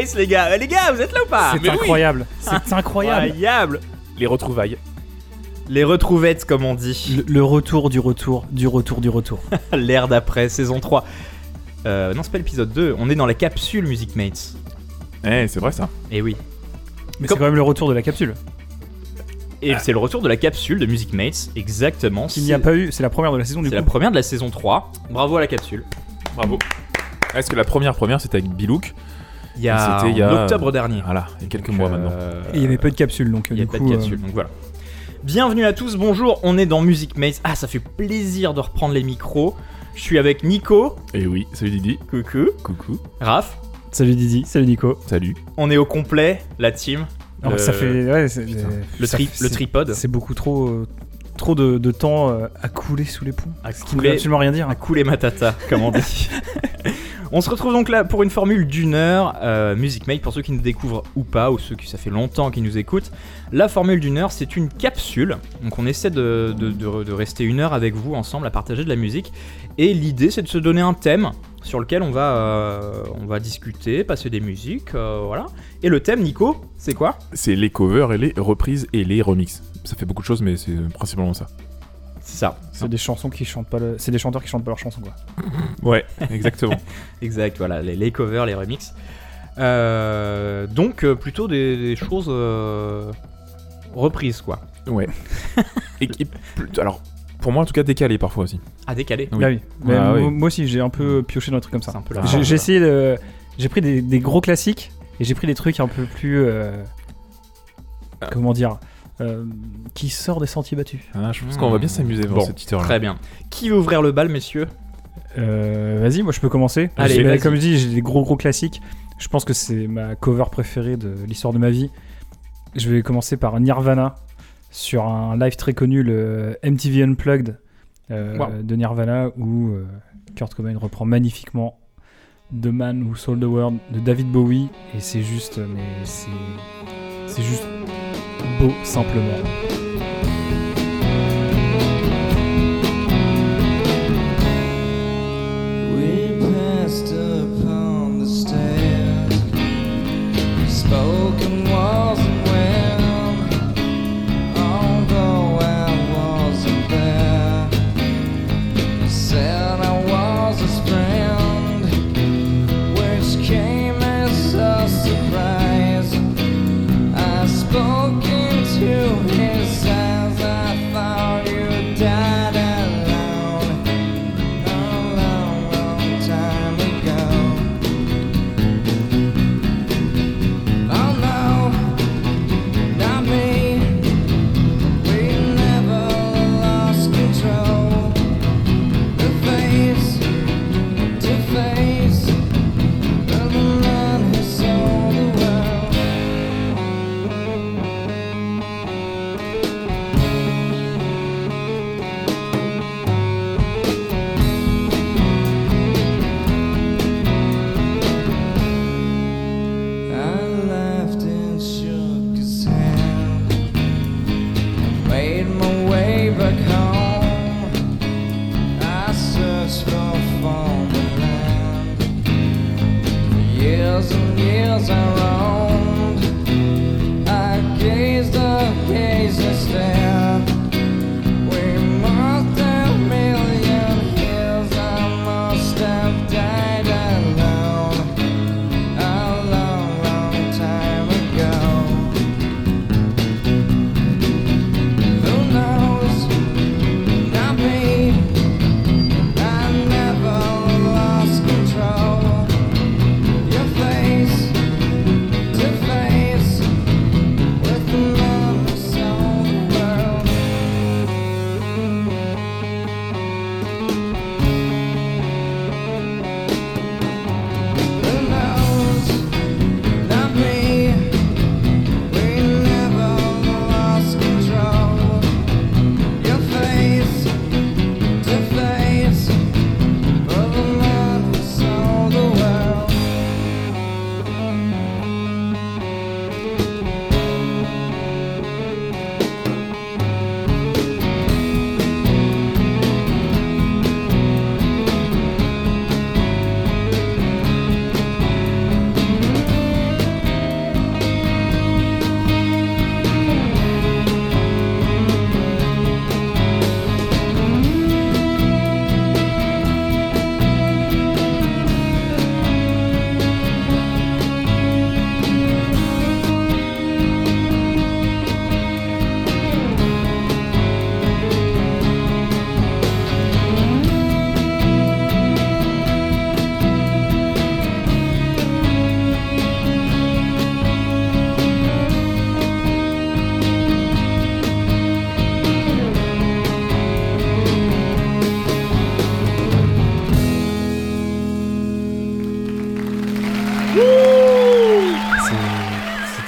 Mace, les gars. Eh, Les gars, vous êtes là ou pas C'est mais oui. incroyable. C'est incroyable. Incroyable. Les retrouvailles. Les retrouvettes, comme on dit. Le, le retour du retour, du retour, du retour. L'ère d'après, saison 3. Euh, non, c'est pas l'épisode 2. On est dans la capsule Music Mates. Eh, c'est vrai ça. Et oui. Mais Comme- c'est quand même le retour de la capsule. Et c'est le retour de la capsule de Music Mates, exactement. Il n'y a C'est- pas eu, c'est la première de la saison du C'est coup. la première de la saison 3. Bravo à la capsule. Bravo. Est-ce que la première première c'était avec Bilouk? Il y a, C'était il y a- octobre dernier. Voilà, il y a quelques Donc, mois euh, maintenant. Et il y avait peu de capsules donc Il n'y a du pas de euh, capsule, donc voilà. Bienvenue à tous, bonjour, on est dans Music Maze. Ah, ça fait plaisir de reprendre les micros. Je suis avec Nico, Et Eh oui, salut Didi. coucou, Coucou. Raph. Salut Didi, salut Nico. Salut. On est au complet, la team. Le- ça fait ouais, c'est- Putain. Le, ça tri- le tripod. C'est beaucoup trop, euh, trop de, de temps euh, à couler sous les ponts. À Ce qui ne veut absolument rien dire. à couler matata, comme on dit. on se retrouve donc là pour une formule d'une heure. euh, Music Mate, pour ceux qui nous découvrent ou pas, ou ceux qui ça fait longtemps qu'ils nous écoutent. La formule d'une heure, c'est une capsule. Donc on essaie de- de rester une heure avec vous ensemble à partager de la musique. Et l'idée, c'est de se donner un thème sur lequel on va, euh, on va discuter, passer des musiques, euh, voilà. Et le thème, Nico, c'est quoi? C'est les covers et les reprises et les remixes. Ça fait beaucoup de choses, mais c'est principalement ça. C'est ça, C'est des chansons qui chantent pas. le- C'est des chanteurs qui chantent pas leurs chansons quoi. Ouais, exactement. exact, voilà, les, les covers, les remixes. Euh, donc euh, plutôt des, des choses euh, reprises, quoi. ouais. Et, et plus- alors, pour moi en tout cas, décalé parfois aussi. À décaler. Oui. Ah oui. Mais Ah moi, oui. moi aussi j'ai un peu pioché dans des trucs comme ça. un peu Ah, J'ai essayé de. J'ai pris des, des gros classiques et j'ai pris des trucs un peu plus. euh, Ah. Comment dire euh, Qui sort des sentiers battus. Ah, je pense qu'on va bien s'amuser dans Bon, cette petite heure-là. Très bien. Qui veut ouvrir le bal, messieurs Euh, Vas-y, moi je peux commencer. Allez, comme je dis, j'ai des gros gros classiques. Je pense que c'est ma cover préférée de l'histoire de ma vie. Je vais commencer par Nirvana sur un live très connu, le MTV Unplugged euh, Wow. de Nirvana, où euh, Kurt Cobain reprend magnifiquement The Man Who Sold the World de David Bowie, et c'est juste, mais c'est c'est juste beau simplement.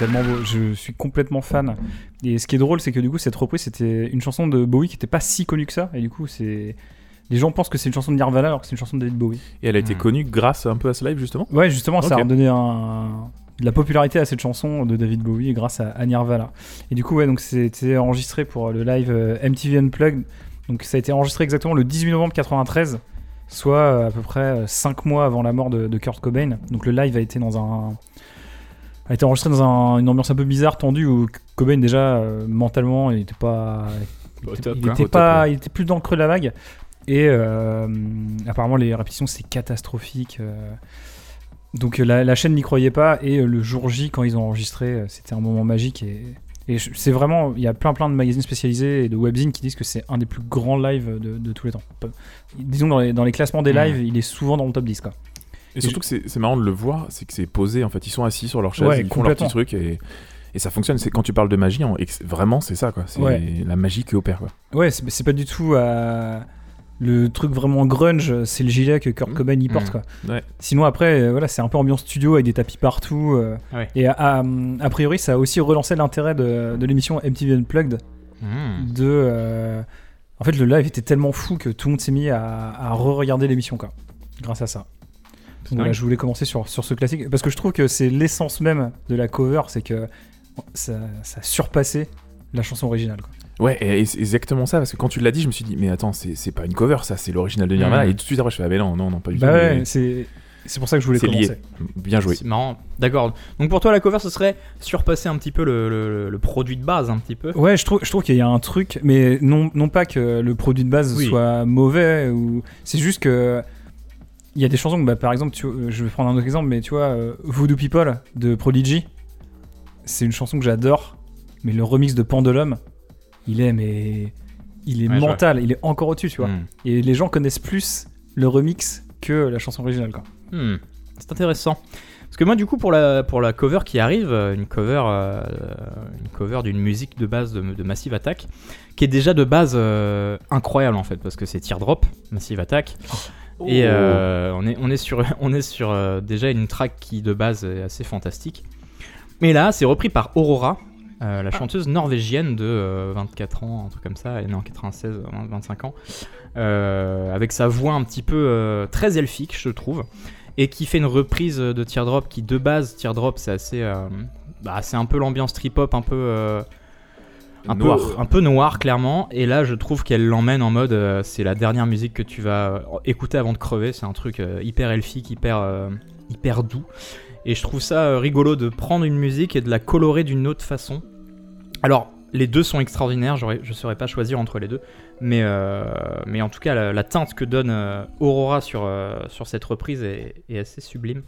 Tellement beau. Je suis complètement fan. Et ce qui est drôle, c'est que du coup, cette reprise, c'était une chanson de Bowie qui était pas si connue que ça. Et du coup, c'est. Les gens pensent que c'est une chanson de Nirvana alors que c'est une chanson de David Bowie. Et elle a été Hmm. connue grâce un peu à ce live, justement Ouais, justement, ça a redonné un, de la popularité à cette chanson de David Bowie grâce à, à Nirvana. Et du coup, ouais, donc c'était enregistré pour le live euh, MTV Unplugged. Donc ça a été enregistré exactement le 18 novembre 93, soit euh, à peu près 5 mois avant la mort de, de Kurt Cobain. Donc le live a été dans un a été enregistré dans un- une ambiance un peu bizarre, tendue où Cobain déjà euh, mentalement il était pas il top, était top, pas, ouais. il était plus dans le creux de la vague. Et euh, apparemment, les répétitions, c'est catastrophique. euh. Donc, la, la chaîne n'y croyait pas. Et le jour J, quand ils ont enregistré, c'était un moment magique. Et, c'est vraiment, il y a plein plein de magazines spécialisés et de webzines qui disent que c'est un des plus grands lives de, de tous les temps. Disons, dans les, dans les classements des Mhm. lives, il est souvent dans le top 10. Quoi. Et surtout que c'est marrant de le voir, c'est que c'est posé, en fait. Ils sont assis sur leur chaise, Ouais, ils font leur petit truc et, et ça fonctionne. C'est quand tu parles de magie, vraiment, c'est ça, quoi. C'est Ouais. la magie qui opère, quoi. Ouais, c'est pas du tout euh, le truc vraiment grunge, c'est le gilet que Kurt Mhm. Cobain y porte. Mhm. Quoi. Ouais. Sinon, après, euh, voilà, c'est un peu ambiance studio avec des tapis partout. euh, Ouais. Et a, a- a priori, ça a aussi relancé l'intérêt de, de l'émission MTV Unplugged. Hmm. De, euh, En fait, le live était tellement fou que tout le monde s'est mis à, à re-regarder l'émission, quoi. Grâce à ça. Donc voilà, dingue. je voulais commencer sur, sur ce classique parce que je trouve que c'est l'essence même de la cover, c'est que ça, ça a surpassé la chanson originale. Quoi. Ouais, et, et c'est exactement ça, parce que quand tu l'as dit, je me suis dit, mais attends, c'est c'est pas une cover, ça, c'est l'original de Nirvana. Mhm. Et tout de suite après, je fais, ah, mais non, non, non, pas du Bah tout. ouais, mais c'est c'est pour ça que je voulais C'est commencer. lié. Bien joué. C'est marrant. D'accord. Donc pour toi, la cover, ce serait surpasser un petit peu le, le- le produit de base, un petit peu? Ouais, je trouve, je trouve qu'il y a un truc, mais non, non pas que le produit de base Oui. soit mauvais, ou c'est juste que il y a des chansons, bah, par exemple, tu- euh, je vais prendre un autre exemple, mais tu vois, euh, Voodoo People de Prodigy, c'est une chanson que j'adore, mais le remix de Pendulum, il est, mais il est Ouais, mental, il est encore au-dessus, tu vois. Hmm. Et les gens connaissent plus le remix que la chanson originale, quoi. Hmm. C'est intéressant. Parce que moi, du coup, pour la, pour la cover qui arrive, euh, une cover, euh, une cover d'une musique de base de, de Massive Attack, qui est déjà de base euh, incroyable en fait, parce que c'est Teardrop, Massive Attack, et Oh. euh, on, est, on est sur, on est sur euh, déjà une track qui de base est assez fantastique. Mais là, c'est repris par Aurora, euh, la chanteuse norvégienne de euh, 24 ans, un truc comme ça, elle est née en 96, euh, 25 ans, avec sa voix un petit peu très elfique, je trouve, et qui fait une reprise de Teardrop qui, de base, Teardrop, c'est assez. bah, c'est un peu l'ambiance trip-hop, un peu. Un Noir. peu, un peu noir clairement. Et là je trouve qu'elle l'emmène en mode euh, c'est la dernière musique que tu vas euh, écouter avant de crever. C'est un truc euh, hyper elfique hyper euh, hyper doux. Et je trouve ça rigolo de prendre une musique et de la colorer d'une autre façon. Alors les deux sont extraordinaires. Je ne saurais pas choisir entre les deux. Mais, mais en tout cas la, la teinte que donne Aurora sur, sur cette reprise est, est assez sublime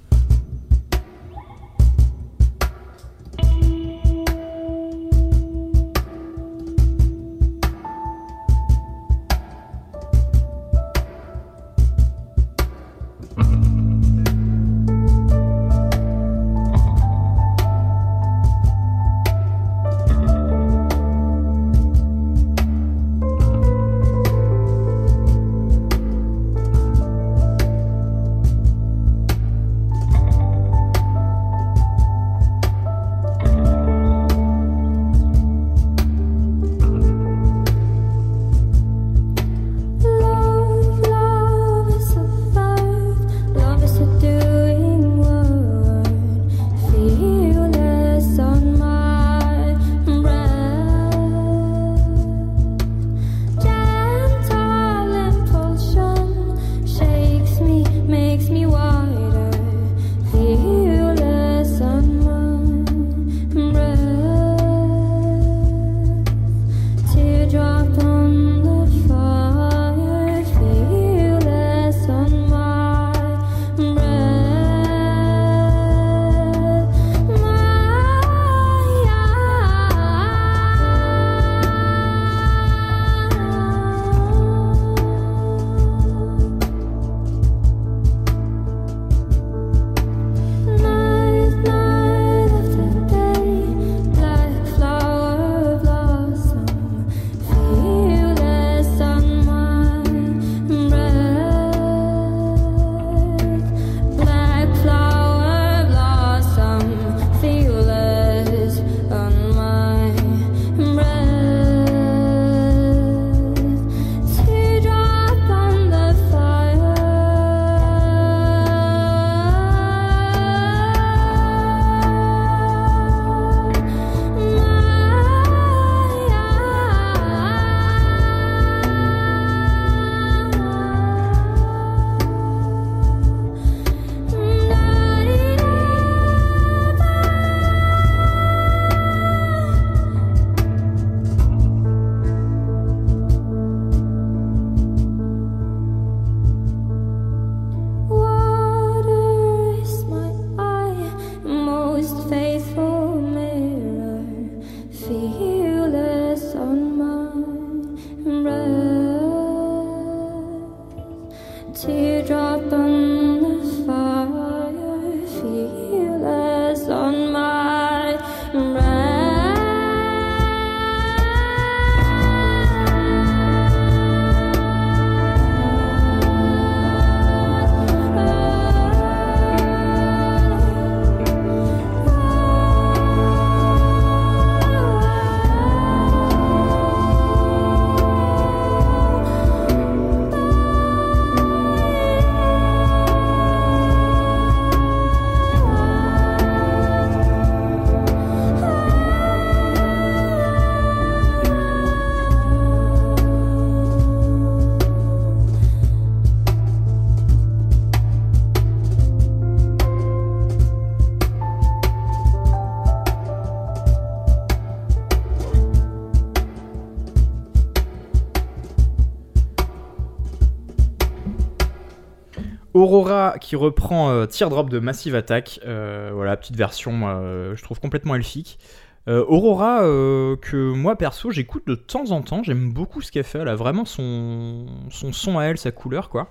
qui reprend euh, Teardrop de Massive Attack. Euh, voilà, petite version, euh, je trouve complètement elfique. Aurora, euh, que moi perso j'écoute de temps en temps, j'aime beaucoup ce qu'elle fait, elle a vraiment son, son son à elle, sa couleur quoi.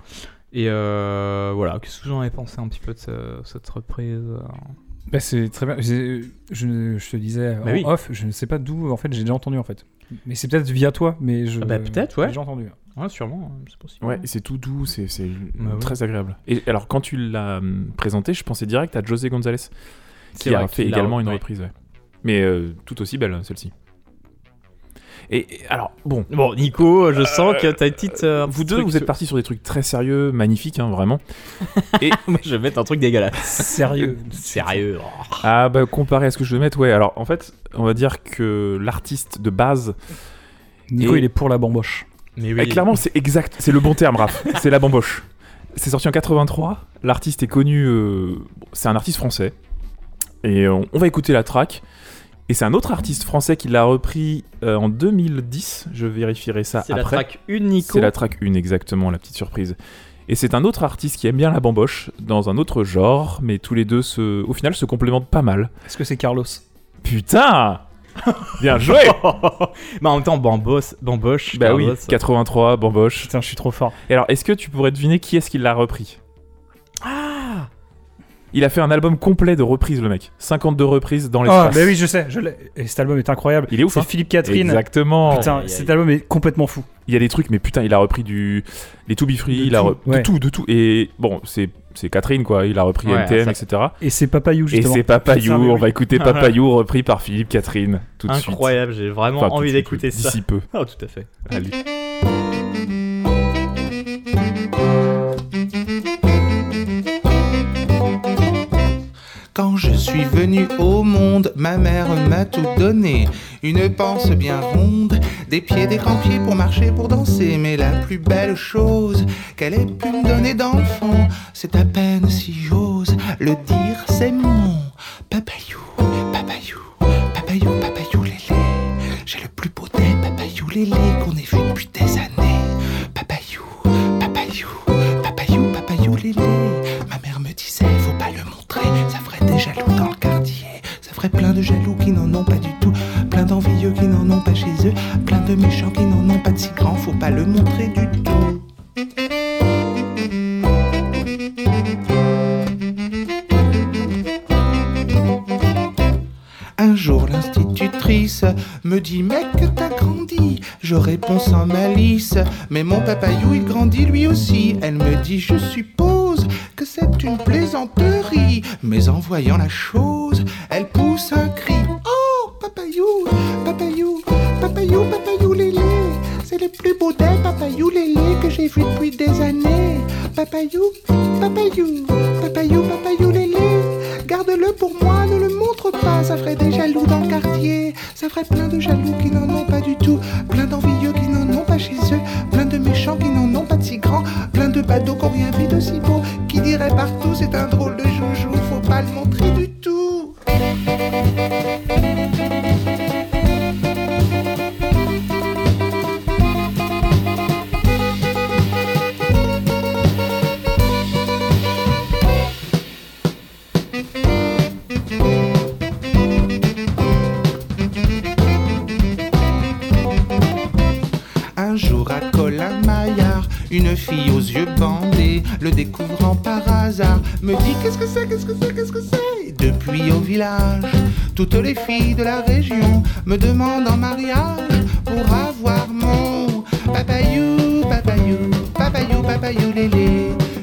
Et euh, voilà, qu'est-ce que vous en avez pensé un petit peu de ce- cette reprise Bah, c'est très bien. Je, je te disais Bah en oui. off, je ne sais pas d'où en fait j'ai déjà entendu en fait. Mais c'est peut-être via toi, mais je. Ah bah, peut-être, ouais. J'ai entendu. Ouais, sûrement, hein, c'est possible. Ouais, et c'est tout doux, c'est c'est Bah ouais. très agréable. Et alors, quand tu l'as hum, présenté, je pensais direct à José González, qui a fait également une ouais. reprise. ouais. Mais euh, tout aussi belle, celle-ci. Et, et alors, bon, Bon, Nico, je sens que t'as une petite. euh, vous petit deux, vous êtes partis sur des trucs très sérieux, magnifiques, hein, vraiment. Moi, je vais mettre un truc dégueulasse. Sérieux. Sérieux. oh. Ah bah comparé à ce que je vais mettre, ouais. Alors en fait, on va dire que l'artiste de base, Nico, Et- il est pour la bamboche. Mais eh, clairement c'est exact, c'est le bon terme, Raph. c'est la bamboche. C'est sorti en 83. L'artiste est connu, euh, c'est un artiste français. Et on, on va écouter la track. Et c'est un autre artiste français qui l'a repris euh, en 2010. Je vérifierai ça C'est la après. track une Nico. C'est la track 1, exactement, la petite surprise. Et c'est un autre artiste qui aime bien la bamboche, dans un autre genre, mais tous les deux, se, au final, se complémentent pas mal. Est-ce que c'est Carlos? Putain Bien joué Mais en même temps, Bambos, Bamboche. Bah oui, Carlos. 83, bamboche. Putain, je suis trop fort. Et alors, est-ce que tu pourrais deviner qui est-ce qui l'a repris? Ah Il a fait un album complet de reprises, le mec. 52 reprises dans Ah, l'espace. bah oui, je sais. Je l'ai. Et cet album est incroyable. Il est ouf, C'est hein Philippe Catherine. Exactement. Putain, Aïe, cet aïe. album est complètement fou. Il y a des trucs, mais putain, il a repris du les To Be Free, De il a tout, re- ouais. de tout, de tout. Et bon, c'est c'est Catherine quoi. Il a repris Ouais, NTM, etc. Et c'est Papayou, Et justement. c'est Papayou. Mais On oui. va écouter Papayou repris par Philippe Catherine tout de suite. Incroyable, j'ai vraiment Enfin, envie d'écouter ça. D'ici peu. Oh, tout à fait. Allez. Suis venu au monde, ma mère m'a tout donné. Une panse bien ronde, des pieds, des grands pieds pour marcher, pour danser. Mais la plus belle chose qu'elle ait pu me donner d'enfant, c'est à peine si j'ose le dire, c'est mon papayou, papayou, papayou, papayou lélé. J'ai le plus beau des papayou lélé qu'on papayou il grandit lui aussi. Elle me dit je suppose que c'est une plaisanterie. Mais en voyant la chose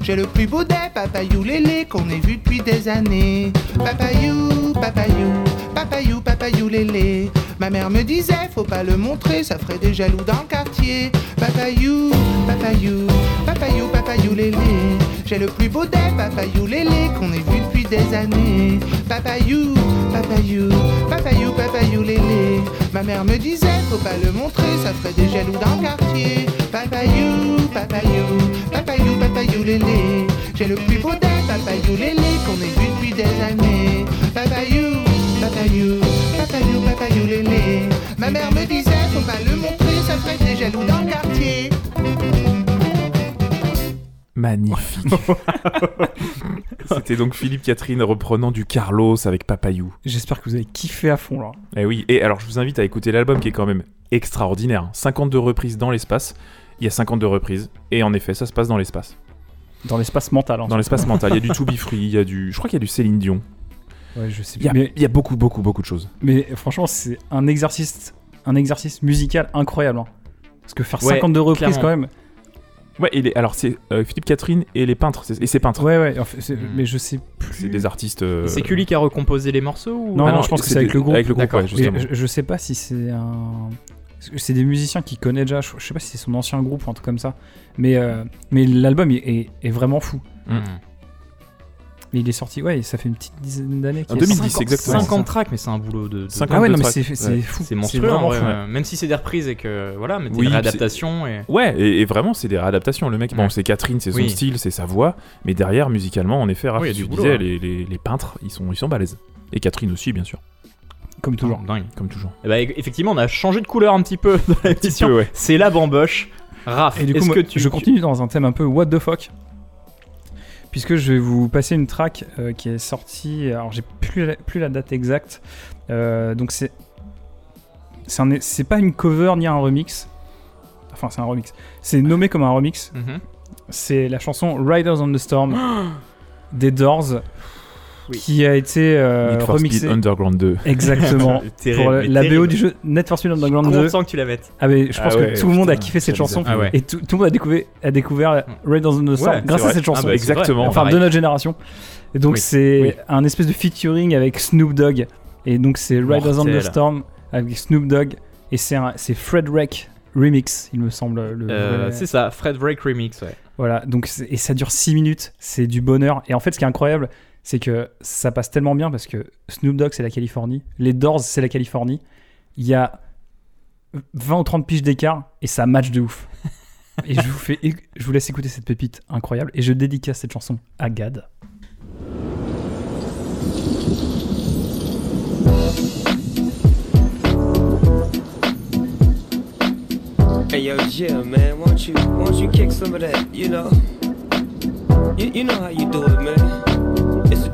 J'ai le plus beau des papayou lélé qu'on ait vu depuis des années. Papayou, papayou, papayou, papayou lélé. Ma mère me disait, faut pas le montrer, ça ferait des jaloux dans le quartier. Papayou, papayou, papayou, papayou lélé. J'ai le plus beau des papayou lélé qu'on ait vu depuis des années. Papayou, papayou, papayou, papayou lélé. Ma mère me disait, faut pas le montrer, ça ferait des jaloux dans le quartier. Papayou, papayou, papayou, papayou lélé. J'ai le plus beau des papayou lélé qu'on ait vu depuis des années. Papayou, papayou, papayou, papayou lélé. Ma mère me disait, faut pas le montrer, ça ferait des jaloux dans le quartier. Magnifique. C'était donc Philippe Catherine reprenant du Carlos avec Papayou. J'espère que vous avez kiffé à fond là. Eh oui, et alors je vous invite à écouter l'album qui est quand même extraordinaire. 52 reprises dans l'espace. Il y a 52 reprises. Et en effet, ça se passe dans l'espace. Dans l'espace mental. hein. Dans l'espace mental. Il y a du To Be Free, il y a du. Je crois qu'il y a du Céline Dion. Ouais, je sais Il y, a, Mais, il y a beaucoup, beaucoup, beaucoup de choses. mais franchement, c'est un exercice, un exercice musical incroyable. hein. Parce que faire Ouais, 52 reprises clairement. quand même. Ouais, et les- alors c'est euh, Philippe Catherine et les peintres. Et ces peintres. Ouais, ouais. en fait, c'est- Hmm. Mais je sais plus. C'est des artistes. euh, C'est lui qui a recomposé les morceaux ou... Non, Ah non, je pense que c'est avec des- le groupe. Avec le groupe, je, je sais pas si c'est un. C'est des musiciens qu'il connaît déjà. Je, je sais pas si c'est son ancien groupe ou un truc comme ça. Mais, euh, mais l'album est, est- est vraiment fou. Hmm. Mais il est sorti, ouais, ça fait une petite dizaine d'années. En qu'il est 2010, sorti. exactement. 50 tracks, mais c'est un boulot de... de- 50 Ah ouais, non, mais tracks. c'est c'est Ouais. fou. C'est monstrueux, vraiment ouais, fou. ouais. même si c'est des reprises et que voilà, mais Oui, des réadaptations et... Ouais, et, et vraiment, c'est des réadaptations. Le mec, bon, c'est Catherine, c'est son Oui. style, c'est sa voix. Mais derrière, musicalement, en effet, Raph, Oui, tu disais, hein. les, les- les peintres, ils sont, ils sont balèzes. Et Catherine aussi, bien sûr, Comme toujours. Dingue. comme toujours. Eh ben, effectivement, on a changé de couleur un petit peu dans l'émission. C'est la bamboche. Raph, Et du coup, est-ce moi, que tu... je continue dans un thème un peu what the fuck? Puisque je vais vous passer une track euh, qui est sortie. Alors, j'ai plus la, plus la date exacte. Euh, donc, c'est. C'est un- pas une cover ni un remix. Enfin, c'est un remix. C'est nommé comme un remix. Mhm. C'est la chanson Riders on the Storm des Doors. Oui. Qui a été euh, Need for. Speed Underground 2. Exactement. Terrible, pour la BO du jeu Net for Speed Je Underground 2. content que tu la mettes. Ah mais je Ah pense ouais, que tout le monde a kiffé cette chanson. Ah ouais. et tout, tout le monde a découvert, a découvert Red on the Storm Ouais, grâce à cette chanson. Ah bah, exactement. enfin pareil. de notre génération. Et donc Oui. c'est Oui. un espèce de featuring avec Snoop Dogg. Et donc c'est Riders on the. Storm avec Snoop Dogg et c'est un- c'est Fred Wreck remix, il me semble le Euh, vrai- c'est ça, Fred Break Remix, ouais. Voilà, donc et ça dure 6 minutes, c'est du bonheur. Et en fait, ce qui est incroyable, c'est que ça passe tellement bien parce que Snoop Dogg, c'est la Californie, les Doors, c'est la Californie. Il y a 20 ou 30 piges d'écart et ça match de ouf. et je vous, fais, je vous laisse écouter cette pépite incroyable et je dédicace cette chanson à Gad. Hey yo, Jim, man, won't you won't you kick some of that? You know, you, you know how you do it, man.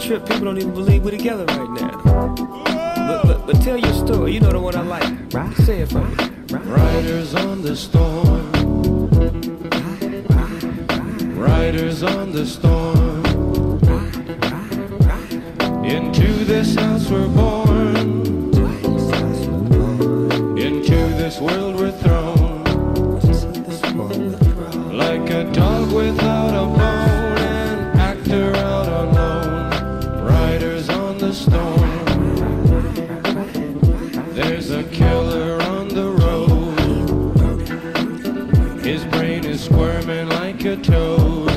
It's a trip. People don't even believe we're together right now. But, but, but tell your story. You know the one I like. Right? Say it for me. Riders on the storm. Riders on the storm. Into this house we're born. Into this world we're thrown. Like a dog without There's a killer on the road. His brain is squirming like a toad.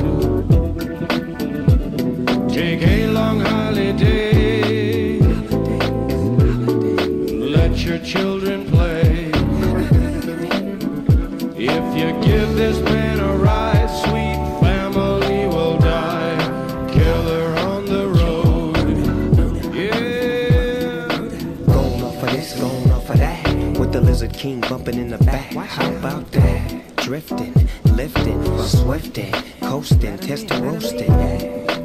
Take a long holiday. Let your children play. If you give this King bumping in the back. How about that? Drifting, lifting, swifting, coasting, testing, roasting.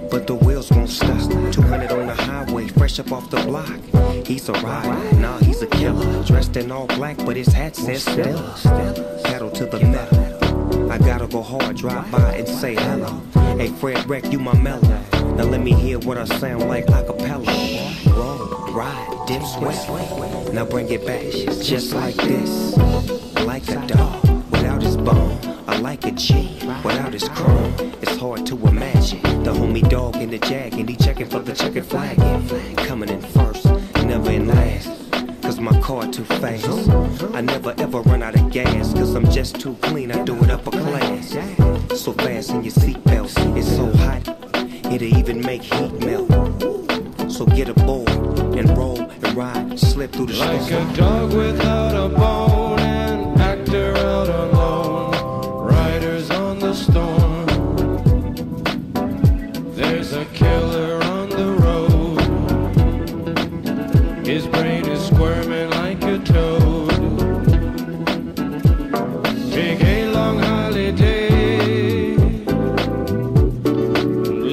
But the wheels won't stop. 200 on the highway, fresh up off the block. He's a rider, nah, he's a killer. Dressed in all black, but his hat says Stella. Pedal to the metal. I gotta go hard, drive by and say hello. Hey, Fred Wreck, you my mellow. Now let me hear what I sound like a cappella. Roll, ride, dip, sweat. Now bring it back, just like this. I Like a dog without his bone. I like a G without his chrome. It's hard to imagine the homie dog in the jag and he checking for the checkered flag. Coming in first, never in last. Cause my car too fast. I never ever run out of gas. Cause I'm just too clean, I do it upper class. So fast in your seatbelt, it's so hot, it'll even make heat melt. So get aboard and roll ride, slip through the Like storm. a dog without a bone, an actor out alone, riders on the storm. There's a killer on the road. His brain is squirming like a toad. Take a long holiday.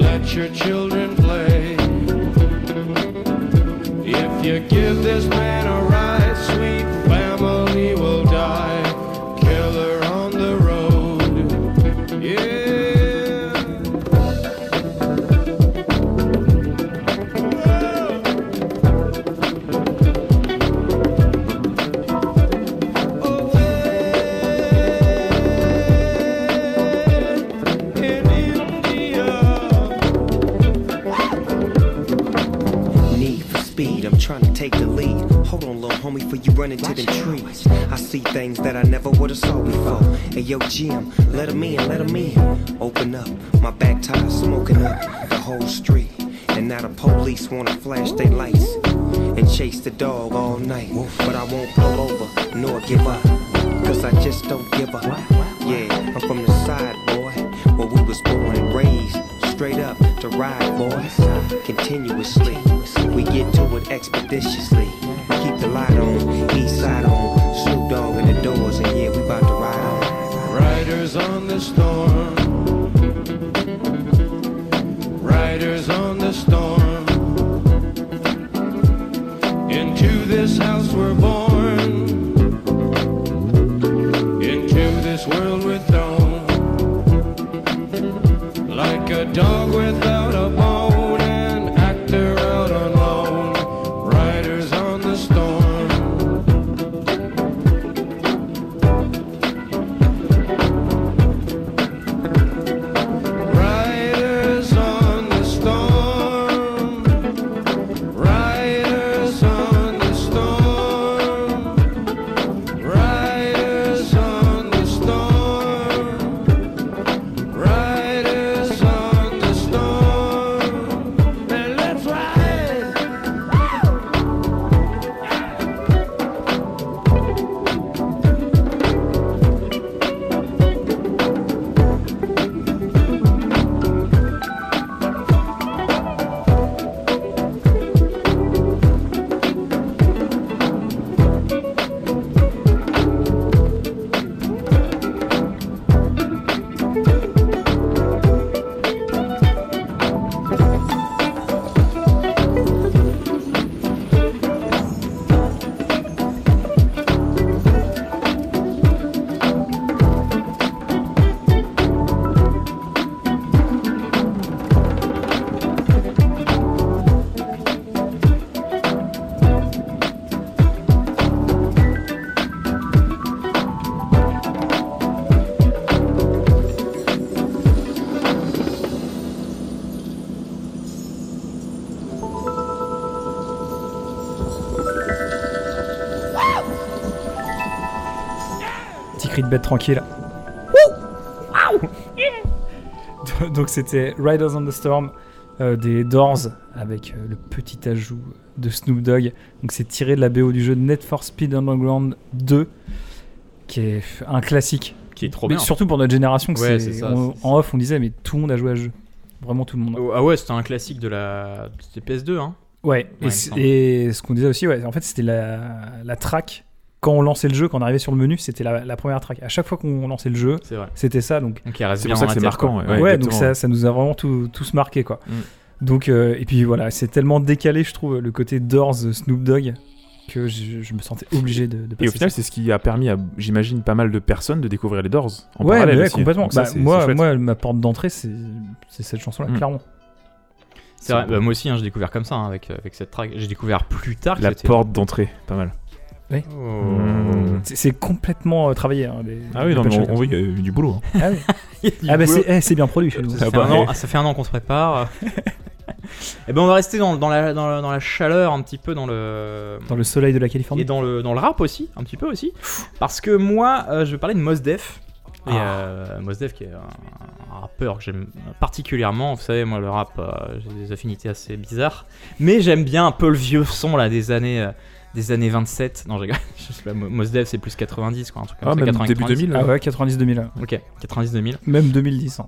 Let your children you give this man a On, little homie, for you run into them trees. I see things that I never would have saw before. Hey, yo, Jim, let 'em in, let 'em in. Open up, my back tire smoking up the whole street. And now the police wanna flash their lights and chase the dog all night. But I won't pull over nor give up, cause I just don't give up. Yeah, I'm from the side, boy, where we was born and raised. Straight up to ride, boys, continuously. We get to it expeditiously. Keep the light on, east side on. Snoop Dogg in the doors, and yeah, we about to ride on. Riders on the storm. Petit cri de bête tranquille. Donc c'était Riders on the Storm euh, des Doors avec euh, le petit ajout de Snoop Dogg. Donc c'est tiré de la BO du jeu Net for Speed Underground 2 qui est un classique. Qui est trop Mais bien. surtout pour notre génération, que Ouais, c'est- c'est ça, on- c'est- en off on disait mais tout le monde a joué à ce jeu. Vraiment tout le monde. Ah ouais, c'était un classique de la. C'était PS2, hein Ouais, et, et ce qu'on disait aussi, ouais, en fait, c'était la, la track. Quand on lançait le jeu, quand on arrivait sur le menu, c'était la, la première track. À chaque fois qu'on lançait le jeu, c'était ça. Donc, C'est pour ça que c'est marquant. quoi. ouais, ouais, donc ça, ça nous a vraiment tout- tous marqué, quoi. Mm. Donc, euh, et puis voilà, c'est tellement décalé, je trouve, le côté Doors, Snoop Dogg, que je, je me sentais obligé de, de passer Et au final, c'est ce qui a permis à, j'imagine, pas mal de personnes de découvrir les Doors en ouais, parallèle ouais, complètement. Donc Bah, moi, moi, ma porte d'entrée, c'est cette chanson-là, Mm. clairement. C'est vrai, bah, moi aussi, hein, j'ai découvert comme ça hein, avec, avec cette track. J'ai découvert plus tard que la porte d'entrée, pas mal. Oh. C'est- C'est complètement euh, travaillé. hein, les- Ah oui, non, mais on, on comme voit, il y a eu du boulot. hein. Ah, oui. Du Ah bah boulot. c'est eh, c'est bien produit chez nous. Ça, fait un an, ouais. ça fait un an qu'on se prépare. Et ben on va rester dans, dans la, dans, la, dans la chaleur un petit peu dans le Dans le soleil de la et Californie. dans le dans le rap aussi un petit peu aussi parce que moi euh, je vais parler de Mos Def et Ah. euh, Mos Def qui est un, un rappeur que j'aime particulièrement vous savez moi le rap euh, j'ai des affinités assez bizarres mais j'aime bien un peu le vieux son là des années euh, des années 27 non je rigole. je sais pas Mo- Mos Def c'est plus 90 quoi un truc comme Ah, ça même 80, début 90. 2000. Ah ouais, 90-2000. ok 90 2000 Même 2010. hein.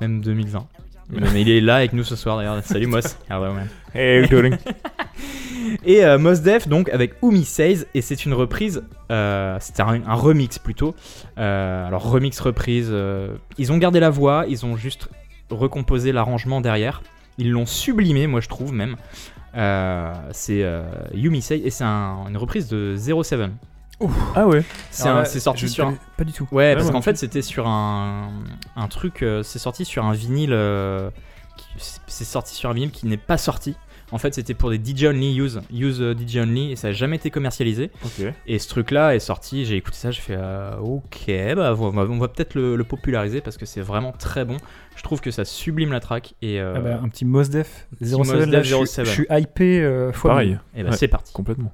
même 2020 mais il est là avec nous ce soir d'ailleurs salut Mos Ah ouais, ouais. Hey. Et euh, Mos Def donc avec Umi Says et c'est une reprise, euh, c'était un, un remix plutôt. Euh, alors remix reprise, euh, ils ont gardé la voix, ils ont juste recomposé l'arrangement derrière. Ils l'ont sublimé, moi je trouve même. Euh, c'est euh, Yumi Say et c'est un- une reprise de 07. Ah ouais. C'est Alors un- là, c'est sorti sur un, Pas du tout. Ouais, parce moi qu'en fait, c'était sur un, un truc. euh, c'est sorti sur un vinyle. euh, qui- c'est sorti sur un vinyle qui n'est pas sorti. En fait, c'était pour des DJ only use, use euh, DJ only, et ça n'a jamais été commercialisé. Et ce truc-là est sorti. J'ai écouté ça, j'ai fait euh, ok, bah on va, on va peut-être le, le populariser parce que c'est vraiment très bon. Je trouve que ça sublime la track et, euh, Ah bah, un petit Mos Def petit 07. Mos là, Def je, suis- 07. je suis hypé euh, fois Pareil. et bah, Ouais. c'est parti. Complètement.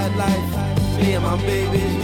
side life. Me and my babies,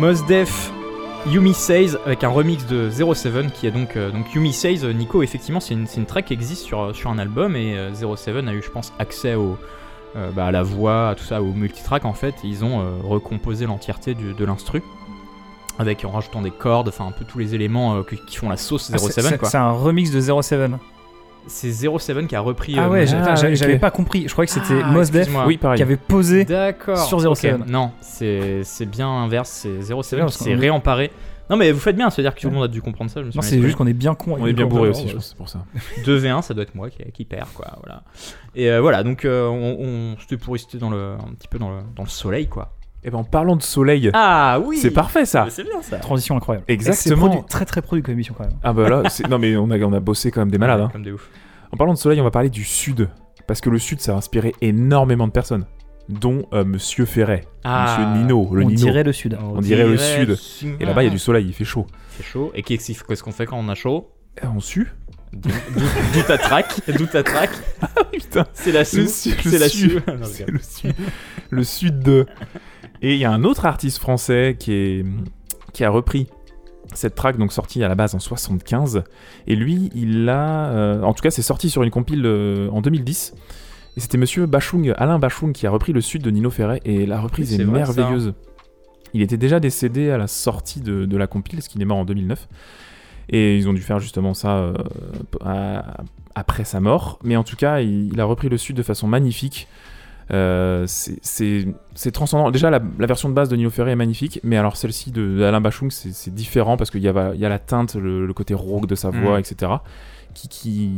Mos Def, Yumi Says avec un remix de 07 qui est donc euh, donc Yumi Says euh, Nico effectivement c'est une, une track qui existe sur, sur un album et euh, 07 a eu je pense accès au euh, bah, à la voix à tout ça au multitrack en fait ils ont euh, recomposé l'entièreté de l'instru avec en rajoutant des cordes enfin un peu tous les éléments euh, qui, qui font la sauce Ah, c'est- 07 c'est quoi c'est un remix de 07. C'est 07 qui a repris Ah euh, ouais, j'avais j'avais pas compris. Je croyais que c'était Ah, Mos Def excuse-moi. Oui, pareil. qui avait posé. D'accord. Sur ok. 07. Non, c'est c'est bien inverse, c'est 07 bien, qui s'est réemparé. Non mais vous faites bien, c'est-à-dire que tout le monde a dû comprendre ça. Je me suis Non, c'est juste qu'on est bien con. On est bien bourré aussi, je pense, c'est pour ça. 2v1, ça doit être moi qui, qui perd, quoi. Voilà. Et euh, voilà, donc euh, on, on- c'était pour rester dans le, un petit peu dans le, dans le soleil, quoi. Et ben en parlant de soleil, Ah oui c'est parfait ça. C'est bien ça. Transition incroyable. Exactement. Très très produit comme émission quand même. Ah bah là, c'est- non mais on a, on a bossé quand même des malades. hein. Comme des ouf. En parlant de soleil, on va parler du sud. Parce que le sud, ça a inspiré énormément de personnes. Dont euh, Monsieur Ferret, Ah. Monsieur Nino, le On Nino. dirait le sud. On dirait le sud. Et là-bas, il y a du soleil, il fait chaud. C'est chaud. Et qu'est-ce qu'on fait quand on a chaud? Et on sue D'où ta track. D'où ta track. Putain, C'est la le C'est la le sud. le sud de. Et il y a un autre artiste français qui, est, qui a repris cette track, donc sortie à la base en 75. Et lui, il a. euh, en tout cas, c'est sorti sur une compile euh, en 2010. Et c'était monsieur Bachung, Alain Bachung, qui a repris le sud de Nino Ferret. Et la reprise est, vrai, merveilleuse. Il était déjà décédé à la sortie de, de la compile, parce qu'il est mort en 2009. Et ils ont dû faire justement ça euh, à- après sa mort. Mais en tout cas, il, il a repris le sud de façon magnifique. Euh, c'est- transcendant. Déjà, la, la version de base de Nino Ferré est magnifique, mais alors celle-ci de, de Alain Bachung, c'est différent parce qu'il y, y a la teinte, le, le côté rauque de sa voix, Mhm. etc., qui, qui,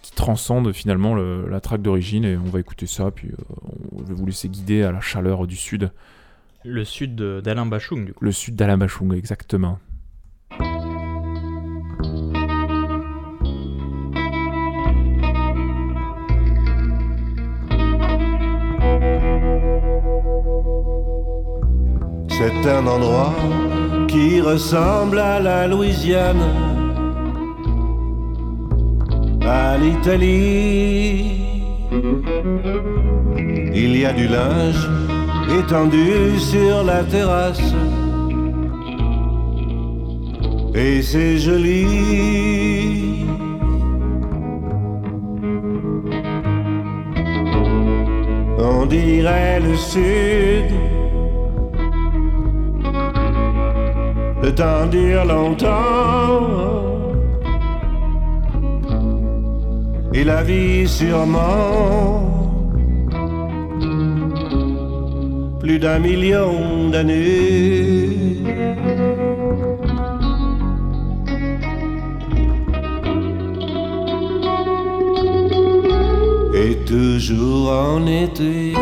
qui transcende finalement le- la track d'origine. Et on va écouter ça, puis euh, on- je vais vous laisser guider à la chaleur du sud. Le sud d'Alain Bachung, du coup. Le sud d'Alain Bachung, exactement. C'est un endroit qui ressemble à la Louisiane, à l'Italie. Il y a du linge étendu sur la terrasse. Et c'est joli. On dirait le sud. Le temps dure longtemps. Et la vie sûrement. Plus d'un million d'années. toujours en été.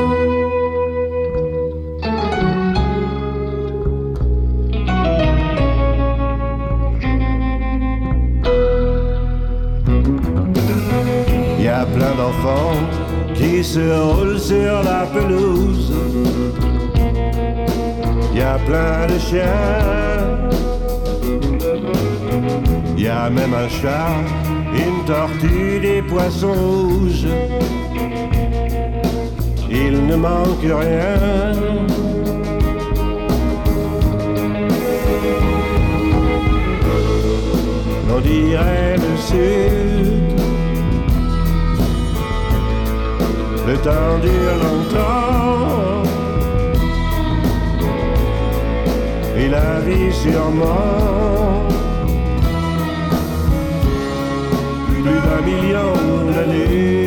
Il y a plein d'enfants qui se roulent sur la pelouse. Il y a plein de chiens. Il y a même un chat, une tortue, des poissons rouges. Il ne manque rien. On dirait le sud. Le temps dure longtemps. Et la vie sûrement. Plus d'un million d'années.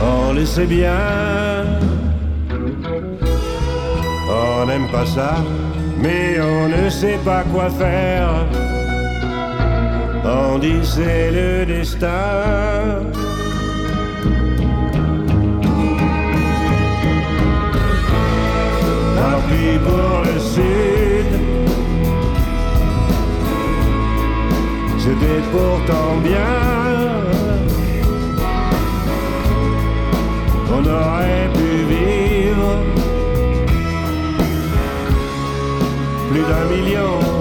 On le sait bien. On n'aime pas ça, mais on ne sait pas quoi faire. On dit c'est le destin. C'était pourtant bien. On aurait pu vivre plus d'un million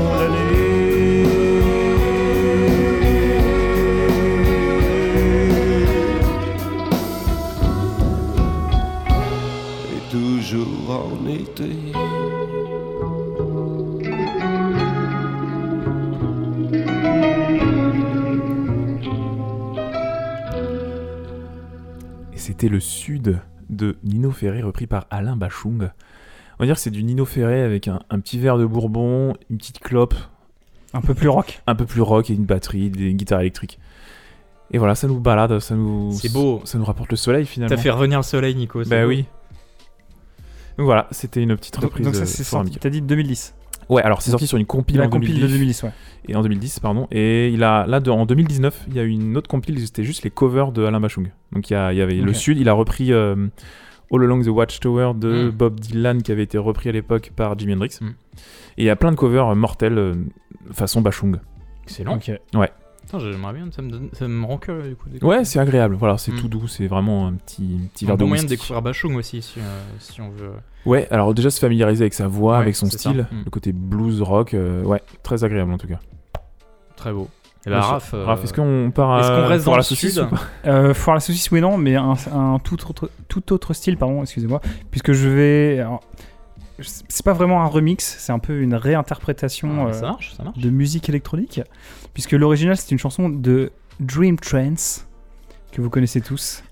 c'était le sud de Nino Ferré repris par Alain Bachung. On va dire que c'est du Nino Ferré avec un, un petit verre de bourbon, une petite clope, Un peu plus rock. un peu plus rock et une batterie, des guitares électriques. Et voilà, ça nous balade, ça nous. C'est beau. Ça nous rapporte le soleil finalement. T'as fait revenir le soleil, Nico. Bah beau. oui. Donc voilà, c'était une petite Donc, reprise. donc ça, euh, c'est amicale. T'as dit 2010. Ouais, alors c'est sorti sur une compile en compile de 2010. 2010, ouais. Et en 2010, pardon. Et il a, là, de- en 2019, il y a eu une autre compile, c'était juste les covers de Alain Bachung. Donc il y, a- il y avait le. Sud, il a repris euh, All Along the Watchtower de Mm. Bob Dylan qui avait été repris à l'époque par Jimi Hendrix. Mm. Et il y a plein de covers euh, mortels euh, façon Bachung. Excellent. Ok. Putain, j'aimerais bien, ça me, donne- ça me rend curieux du coup. Ouais, c'est agréable. Voilà, c'est Mm. tout doux, c'est vraiment un petit, petit verre de moyen de découvrir Bachung aussi, si, euh, si on veut. Ouais, alors déjà se familiariser avec sa voix, Ouais, avec son style, Mm. le côté blues rock, euh, ouais, très agréable en tout cas. Très beau. Et bah, Monsieur- Raph, euh, Raph, est-ce qu'on part est-ce qu'on à- reste dans la saucisse Euh, foire la saucisse, oui, non, mais un, un tout, autre, tout autre style, pardon, excusez-moi, puisque je vais. alors, c'est pas vraiment un remix, c'est un peu une réinterprétation ah, euh, ça marche, ça marche. de musique électronique, puisque l'original c'est une chanson de Dream Trance que vous connaissez tous.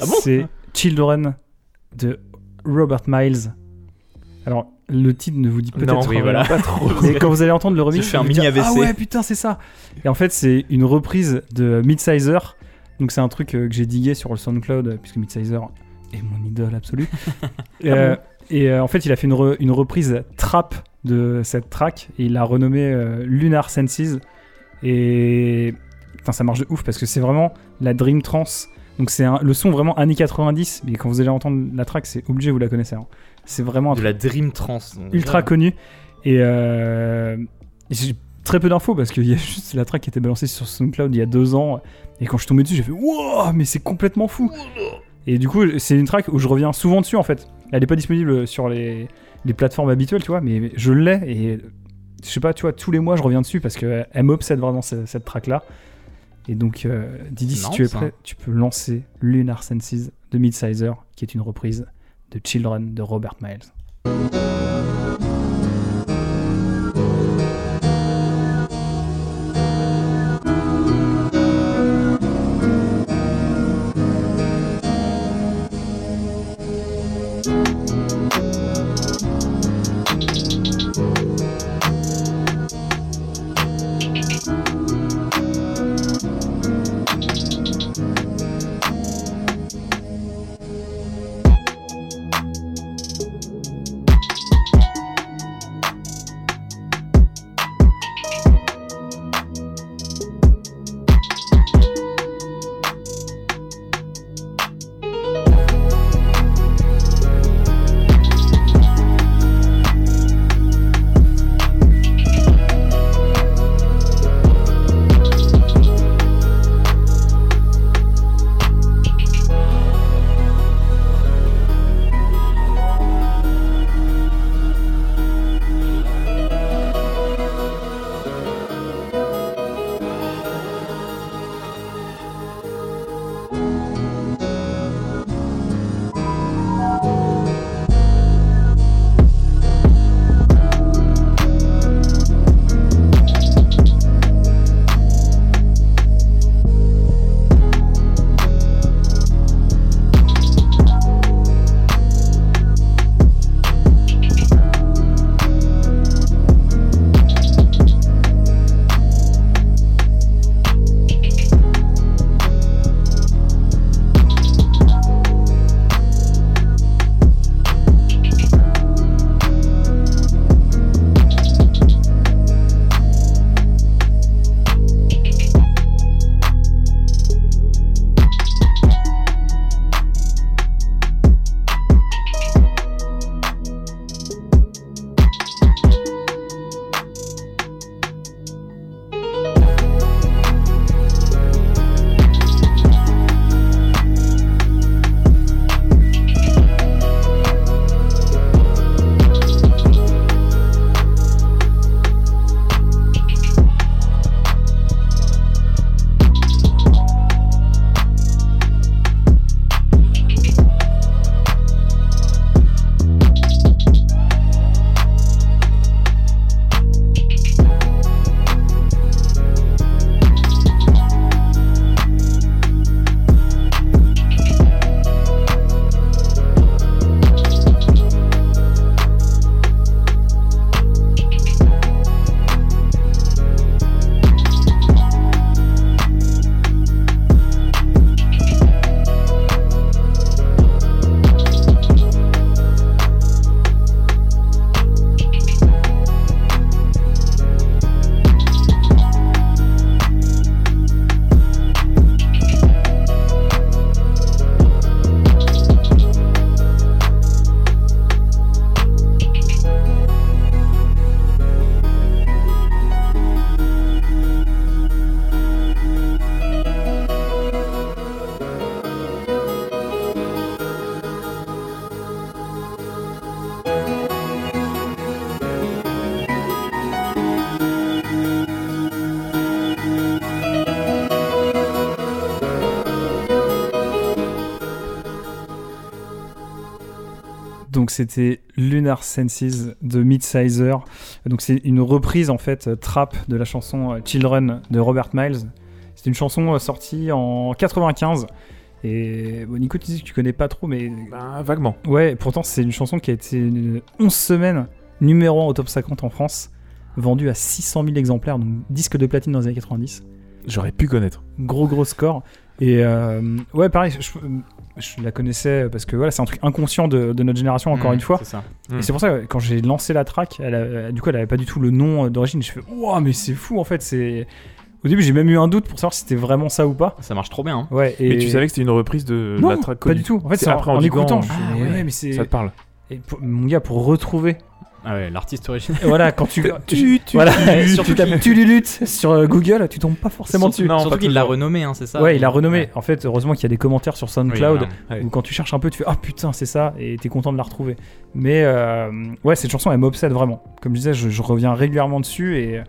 Ah bon? C'est Children de Robert Miles. Alors, le titre ne vous dit peut-être oui, voilà. pas trop. mais quand vous allez entendre le remix, Tu fais un vous mini dire, AVC. Ah ouais, putain, c'est ça. Et en fait, c'est une reprise de Midsizer. Donc, c'est un truc euh, que j'ai digué sur le SoundCloud, euh, puisque Midsizer est mon idole absolue. et euh, et, euh, en fait, il a fait une, re- une reprise trap de cette track et il l'a renommé euh, Lunar Senses. Et putain, ça marche de ouf parce que c'est vraiment la Dream Trance. Donc c'est un- le son vraiment années 90, mais quand vous allez entendre la track, c'est obligé, vous la connaissez. hein. C'est vraiment un De la Dream Trance. ultra déjà. connu. Et euh, j'ai très peu d'infos parce qu'il y a juste la track qui était balancée sur SoundCloud il y a deux ans. Et quand je suis tombé dessus, j'ai fait Wow, mais c'est complètement fou! Et du coup, c'est une track où je reviens souvent dessus en fait. Elle est pas disponible sur les, les plateformes habituelles, tu vois, mais je l'ai et je sais pas, tu vois, tous les mois je reviens dessus parce qu'elle m'obsède vraiment ce- cette track là. Et donc, euh, Didi, si tu es ça. prêt, tu peux lancer Lunar Senses de Midsizer, qui est une reprise de Children de Robert Miles. Donc c'était Lunar Senses de Midsizer. Donc c'est une reprise en fait trap de la chanson euh, Children de Robert Miles. C'est une chanson euh, sortie en 95. Et bon, Nico, tu dis que tu connais pas trop, mais Ben, vaguement. ouais, pourtant c'est une chanson qui a été une 11 semaines numéro 1 au top 50 en France, vendue à 600 000 exemplaires, donc disque de platine dans les années 90. J'aurais pu connaître. Gros gros score. Et euh, ouais, pareil, je, je la connaissais parce que voilà, c'est un truc inconscient de, de notre génération, encore Mmh, une fois. C'est ça. Et c'est pour ça que quand j'ai lancé la track, elle a- du coup, elle avait pas du tout le nom euh, d'origine. Je fais, waouh, mais c'est fou en fait. C'est au début, j'ai même eu un doute pour savoir si c'était vraiment ça ou pas. Ça marche trop bien. hein. Ouais. Et Mais tu savais que c'était une reprise de non, la track pas du tout. En fait, C'est c'est en, après en en écoutant. Ah fais, mais ouais. ouais, mais c'est Ça te parle. et pour- mon gars pour retrouver. Ah ouais, l'artiste original. Voilà, quand tu, Tu- tu- voilà, tu- surtout tu- tu tapes Tululute sur euh, Google, tu tombes pas forcément dessus. non, Surtout qu'il l'a renommé, hein, c'est ça Ouais, il a renommé. Ouais. En fait, heureusement qu'il y a des commentaires sur Oui, SoundCloud. Ouais. où quand tu cherches un peu, tu fais ah putain c'est ça et t'es content de la retrouver. Mais euh, ouais, cette chanson elle m'obsède vraiment. Comme je disais, je, je reviens régulièrement dessus et euh,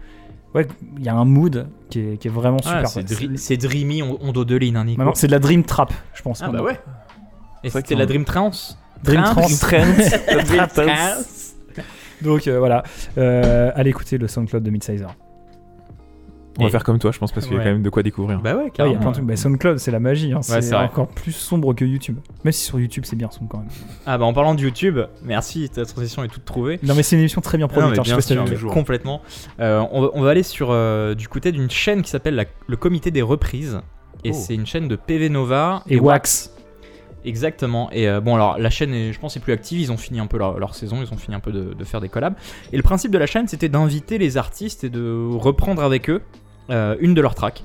ouais, il y a un mood qui est, qui est vraiment Ah, super. c'est dreamy, on, on dodeline, hein, Nico. Maintenant, c'est de la dream trap, je pense. Ah bah ouais. Et c'était la Dream Trance? Dream Trance? trance. Donc euh, voilà, euh, allez écouter le SoundCloud de Midsizer. On va Et- faire comme toi, je pense, parce qu'il y a quand même de quoi découvrir. Bah ouais, Ah, Il y a carrément. plein de trucs. Bah, SoundCloud, c'est la magie. hein. c'est encore plus sombre que YouTube. Même si sur YouTube, c'est bien sombre quand même. Ah bah en parlant de YouTube, merci, ta transition est toute trouvée. Non, mais c'est une émission très bien Ah non, produite. hein, je sais pas si complètement. Euh, on, va, on va aller sur euh, du côté d'une chaîne qui s'appelle le Comité des reprises. Et Oh. c'est une chaîne de PV Nova Et Wax. Exactement. Et euh, bon, alors la chaîne, est, je pense, est plus active. Ils ont fini un peu leur, leur saison. Ils ont fini un peu de, de faire des collabs. Et le principe de la chaîne, c'était d'inviter les artistes et de reprendre avec eux euh, une de leurs tracks.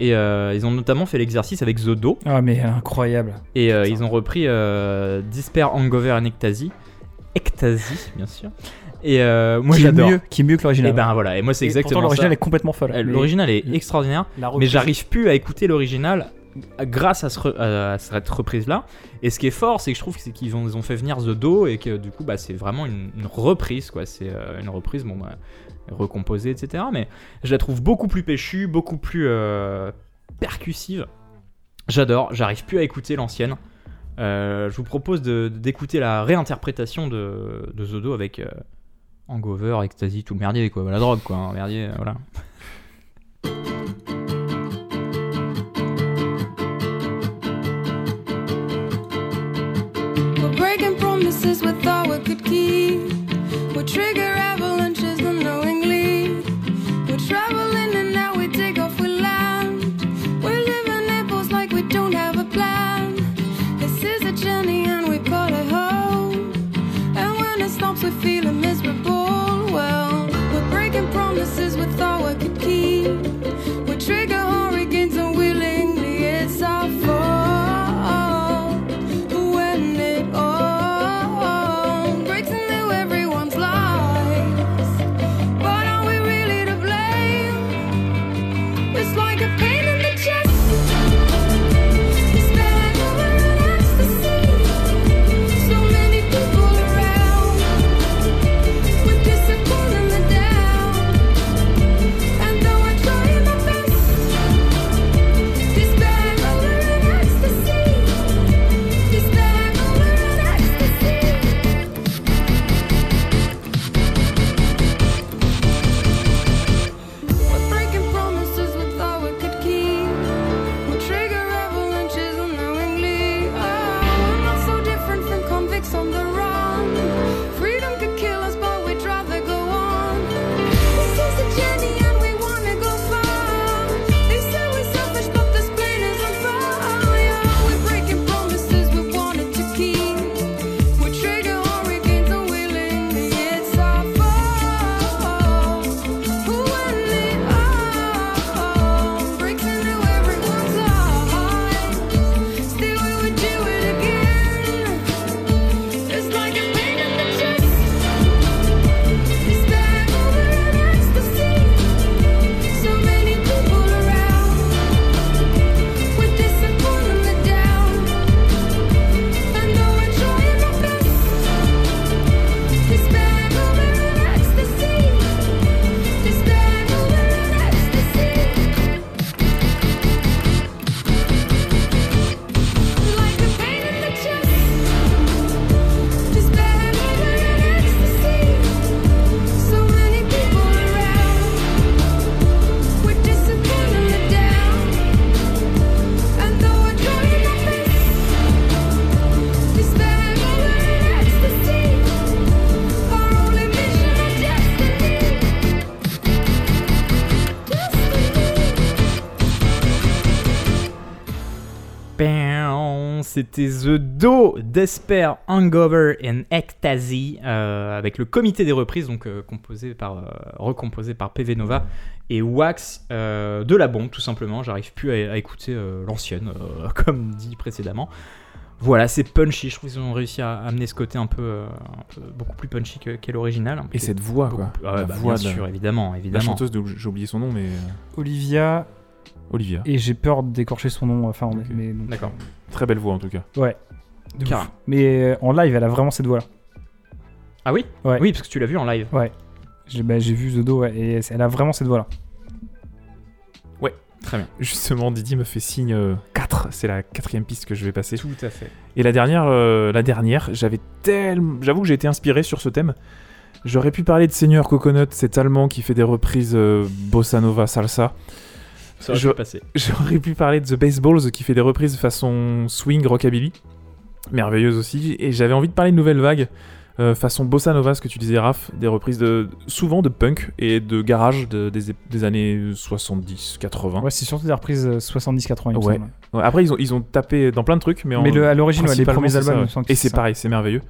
Et euh, ils ont notamment fait l'exercice avec The Do. Ah, mais incroyable. Et ils ont repris Despair, Hangover and Ecstasy. Ecstasy, bien sûr. Et euh, moi, j'adore. mieux, qui est mieux que Et l'original. ben voilà. Et moi, c'est exactement Pourtant, l'original ça. est complètement folle. L'original est extraordinaire. Mais j'arrive plus à écouter l'original grâce à, cette reprise là. Et ce qui est fort, c'est que je trouve qu'ils ont, fait venir The Do et que du coup, bah, c'est vraiment une, reprise, quoi. C'est euh, une reprise, bon, bah, recomposée, etc. Mais je la trouve beaucoup plus péchue, beaucoup plus euh, percussive. J'adore, j'arrive plus à écouter l'ancienne. Euh, je vous propose d'écouter la réinterprétation de, The Do avec Hangover, Ecstasy, tout le merdier, quoi. La drogue, quoi. Un merdier, voilà. places with all we could keep. C'était The Do, Despair, Hangover and Ecstasy, euh, avec le comité des reprises, donc euh, composé par, euh, recomposé par PV Nova et Wax euh, de la bombe, tout simplement. J'arrive plus à, à écouter euh, l'ancienne, euh, comme dit précédemment. Voilà, c'est punchy. Je trouve qu'ils ont réussi à amener ce côté un peu, euh, un peu beaucoup plus punchy que- qu'est l'original. Et cette voix, quoi. Ah ouais, La bah, voix bien de- sûr, évidemment, La évidemment. chanteuse, de- j'ai oublié son nom, mais. Olivia, Olivia. et j'ai peur d'écorcher son nom, enfin, mais donc, D'accord. Très belle voix en tout cas. Ouais. De ouf. Carrément. Mais euh, en live, elle a vraiment cette voix-là. Ah oui? Ouais. Oui, parce que tu l'as vu en live. J'ai bah, j'ai vu The Do, ouais, et elle a vraiment cette voix-là. Très bien. Justement, Didi me fait signe 4. C'est la quatrième piste que je vais passer. Tout à fait. Et la dernière, euh, la dernière, j'avais tellement. J'avoue que j'ai été inspiré sur ce thème. J'aurais pu parler de Seigneur Coconut, cet allemand qui fait des reprises euh, bossa nova salsa. Ça se passer. J'aurais pu parler de The Baseballs qui fait des reprises façon swing rockabilly. Merveilleuse aussi. Et j'avais envie de parler de Nouvelle Vague. euh, façon bossa nova, ce que tu disais, Raph, des reprises de, souvent de punk et de garage de- des, des années 70-80. Ouais, c'est surtout des reprises euh, 70-80, il me Ouais. après, ils ont, ils ont tapé dans plein de trucs, mais, en- Mais le- à l'origine, ouais, les premiers ça, albums, ouais. que Et c'est ça. pareil, c'est merveilleux.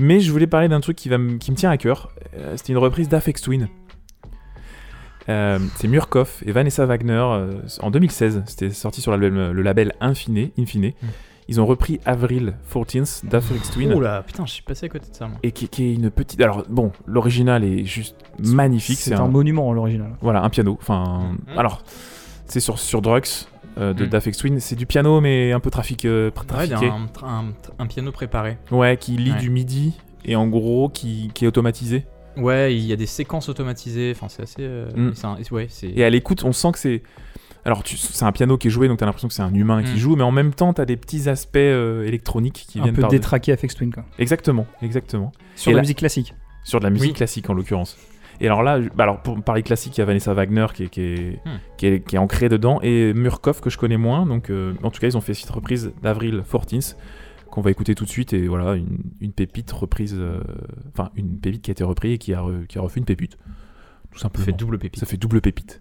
Mais je voulais parler d'un truc qui, va me- qui me tient à cœur. Euh, C'était une reprise d'Afex Twin. Euh, c'est Murkoff et Vanessa Wagner euh, en 2016. C'était sorti sur l'album- le label Infine. Infine. Mm. Ils ont repris Avril 14th d'Afex Twin. Oula, putain, je suis passé à côté de ça, moi. Et qui, qui est une petite. Alors, bon, l'original est juste magnifique. C'est un monument, l'original. Voilà, un piano. Enfin, Mhm. alors, c'est sur, sur Drugs euh, de Mhm. d'Afex Twin. C'est du piano, mais un peu trafic, euh, Ouais, un, un- un piano préparé. Ouais, qui lit Ouais. du MIDI et en gros qui, qui est automatisé. Ouais, il y a des séquences automatisées. Enfin, c'est assez. euh, Mm. c'est un- ouais, c'est. Et à l'écoute, on sent que c'est. Alors, tu- c'est un piano qui est joué, donc t'as l'impression que c'est un humain qui Mm. joue, mais en même temps, t'as des petits aspects euh, électroniques qui Un viennent peu par détraqué à FX Twin, quoi. Exactement, exactement. Sur Et la là- musique classique. Sur de la musique Oui. classique en l'occurrence. Et alors là, bah alors pour parler classique, il y a Vanessa Wagner qui est, qui est, Hmm. qui est, qui est ancrée dedans et Murkoff que je connais moins. Donc, euh, en tout cas, ils ont fait cette reprise d'Avril 14th qu'on va écouter tout de suite. Et voilà, une, une pépite reprise. euh, Enfin, une pépite qui a été reprise et qui a, re- qui a refait une pépite. Tout Ça simplement. fait double pépite. Ça fait double pépite.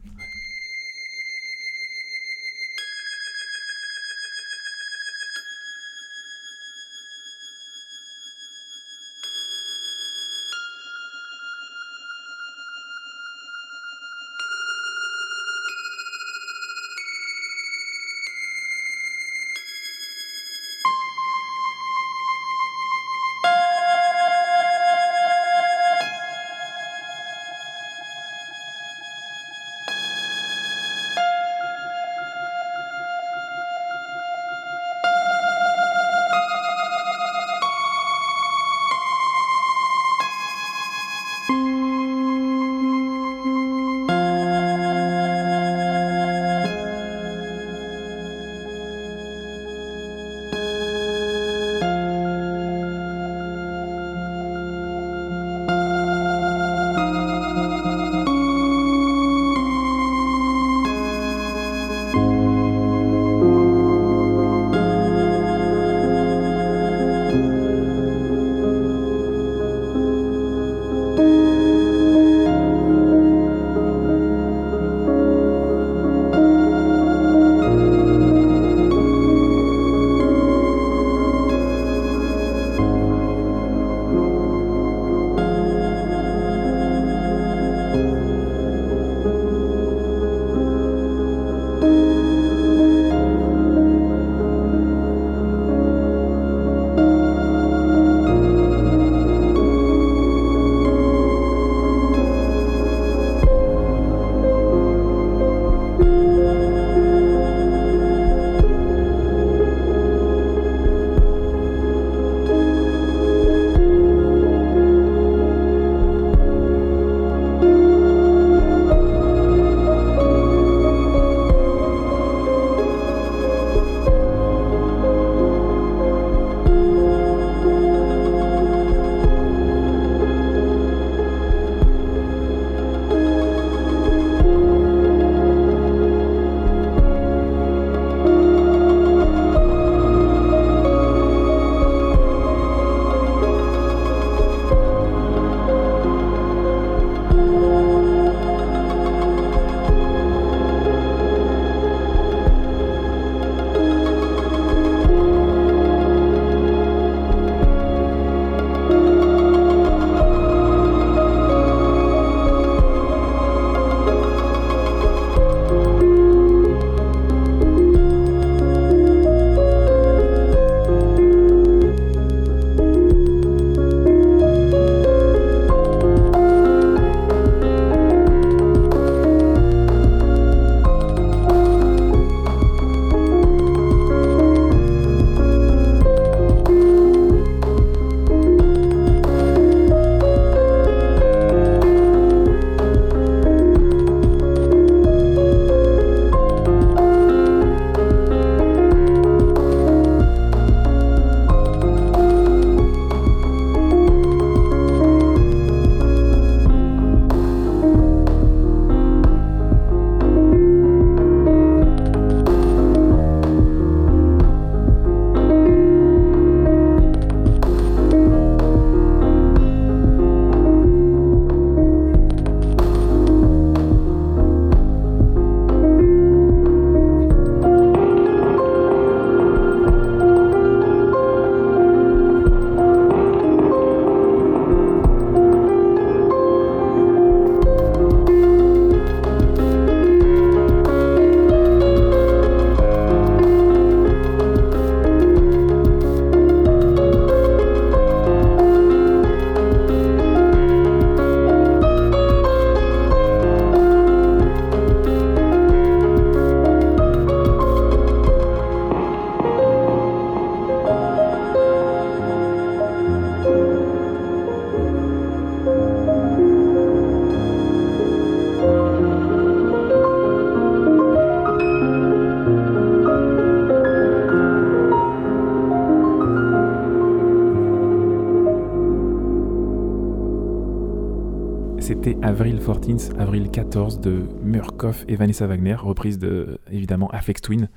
Avril 14th, Avril 14 de Murkoff et Vanessa Wagner, reprise de évidemment Aflex Twin,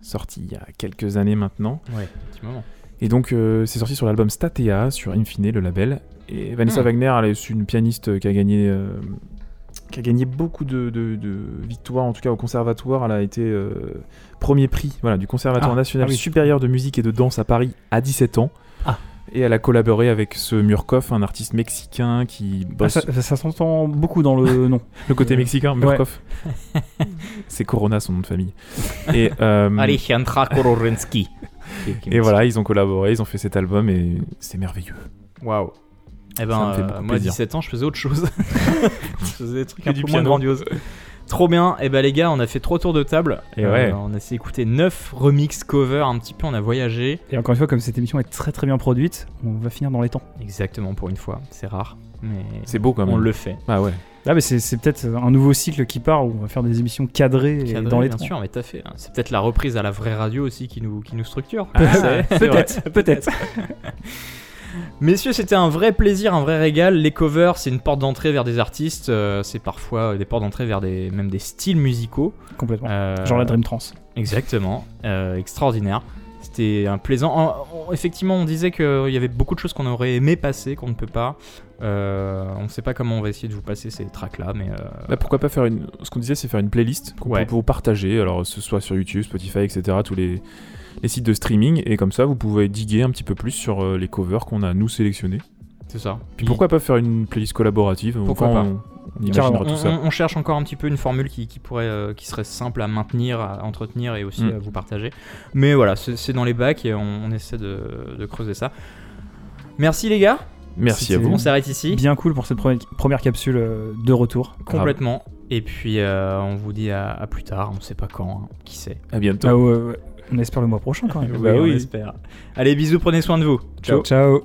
sortie il y a quelques années maintenant. Ouais, petit moment. Et donc euh, c'est sorti sur l'album Statea, sur Infine, le label. Et Vanessa Hmm. Wagner, elle est une pianiste qui a gagné, euh, qui a gagné beaucoup de, de- de victoires, en tout cas au conservatoire. Elle a été euh, premier prix voilà, du Conservatoire Ah, national ah oui. supérieur de musique et de danse à Paris à 17 ans. Ah. Et elle a collaboré avec ce Murkoff, un artiste mexicain qui Ah, ça ça s'entend beaucoup dans le nom. le côté Euh, mexicain, ouais. Murkoff. C'est Corona son nom de famille. Et, euh, Alejandra Kororensky. et voilà, ils ont collaboré, ils ont fait cet album et c'est merveilleux. Waouh. Eh ben, euh, moi, à plaisir. 17 ans, je faisais autre chose. je faisais des trucs un peu moins grandioses. Trop bien. Et ben, les gars, on a fait trois tours de table. Et ouais. on a essayé d'écouter 9 remix covers un petit peu. On a voyagé. Et encore une fois, comme cette émission est très très bien produite, on va finir dans les temps. Exactement, pour une fois. C'est rare. Mais C'est beau quand même. on le fait. Ah ouais. Ah, mais c'est c'est peut-être un nouveau cycle qui part où on va faire des émissions cadrées et Cadré, dans les bien temps. sûr, mais t'as fait. hein. C'est peut-être la reprise à la vraie radio aussi qui nous, qui nous structure. Ah, Peut-être, vrai. Messieurs, c'était un vrai plaisir, un vrai régal. Les covers, c'est une porte d'entrée vers des artistes. euh, c'est parfois des portes d'entrée vers des, même des styles musicaux. Complètement. Euh, Genre la Dream Trance. Exactement, euh, extraordinaire. C'était un plaisant. en- en- effectivement, on disait qu'il y avait beaucoup de choses qu'on aurait aimé passer, qu'on ne peut pas. Euh, on ne sait pas comment on va essayer de vous passer ces tracks-là, mais euh, Bah, pourquoi pas faire une. Ce qu'on disait, c'est faire une playlist Ouais. peut vous partager, alors ce soit sur YouTube, Spotify, etc., tous les, les sites de streaming, et comme ça, vous pouvez diguer un petit peu plus sur euh, les covers qu'on a nous sélectionnés. c'est ça. Puis pourquoi pas faire une playlist collaborative Pourquoi Enfin, pas. on, on imaginera Carrément. on, tout ça. on- on cherche encore un petit peu une formule qui, qui pourrait, euh, qui serait simple à maintenir, à entretenir et aussi Mm. à vous partager. Mais voilà, c'est dans les bacs et on, on essaie de, de creuser ça. Merci les gars, Merci à vous. on s'arrête ici. Bien cool pour cette première, première capsule euh, de retour. Complètement. Et puis euh, on vous dit à, à plus tard, on sait pas quand, hein, qui sait. À bientôt. Ah ouais, ouais. On espère le mois prochain quand même. Oui, on espère. Allez, bisous, prenez soin de vous. Ciao. Ciao.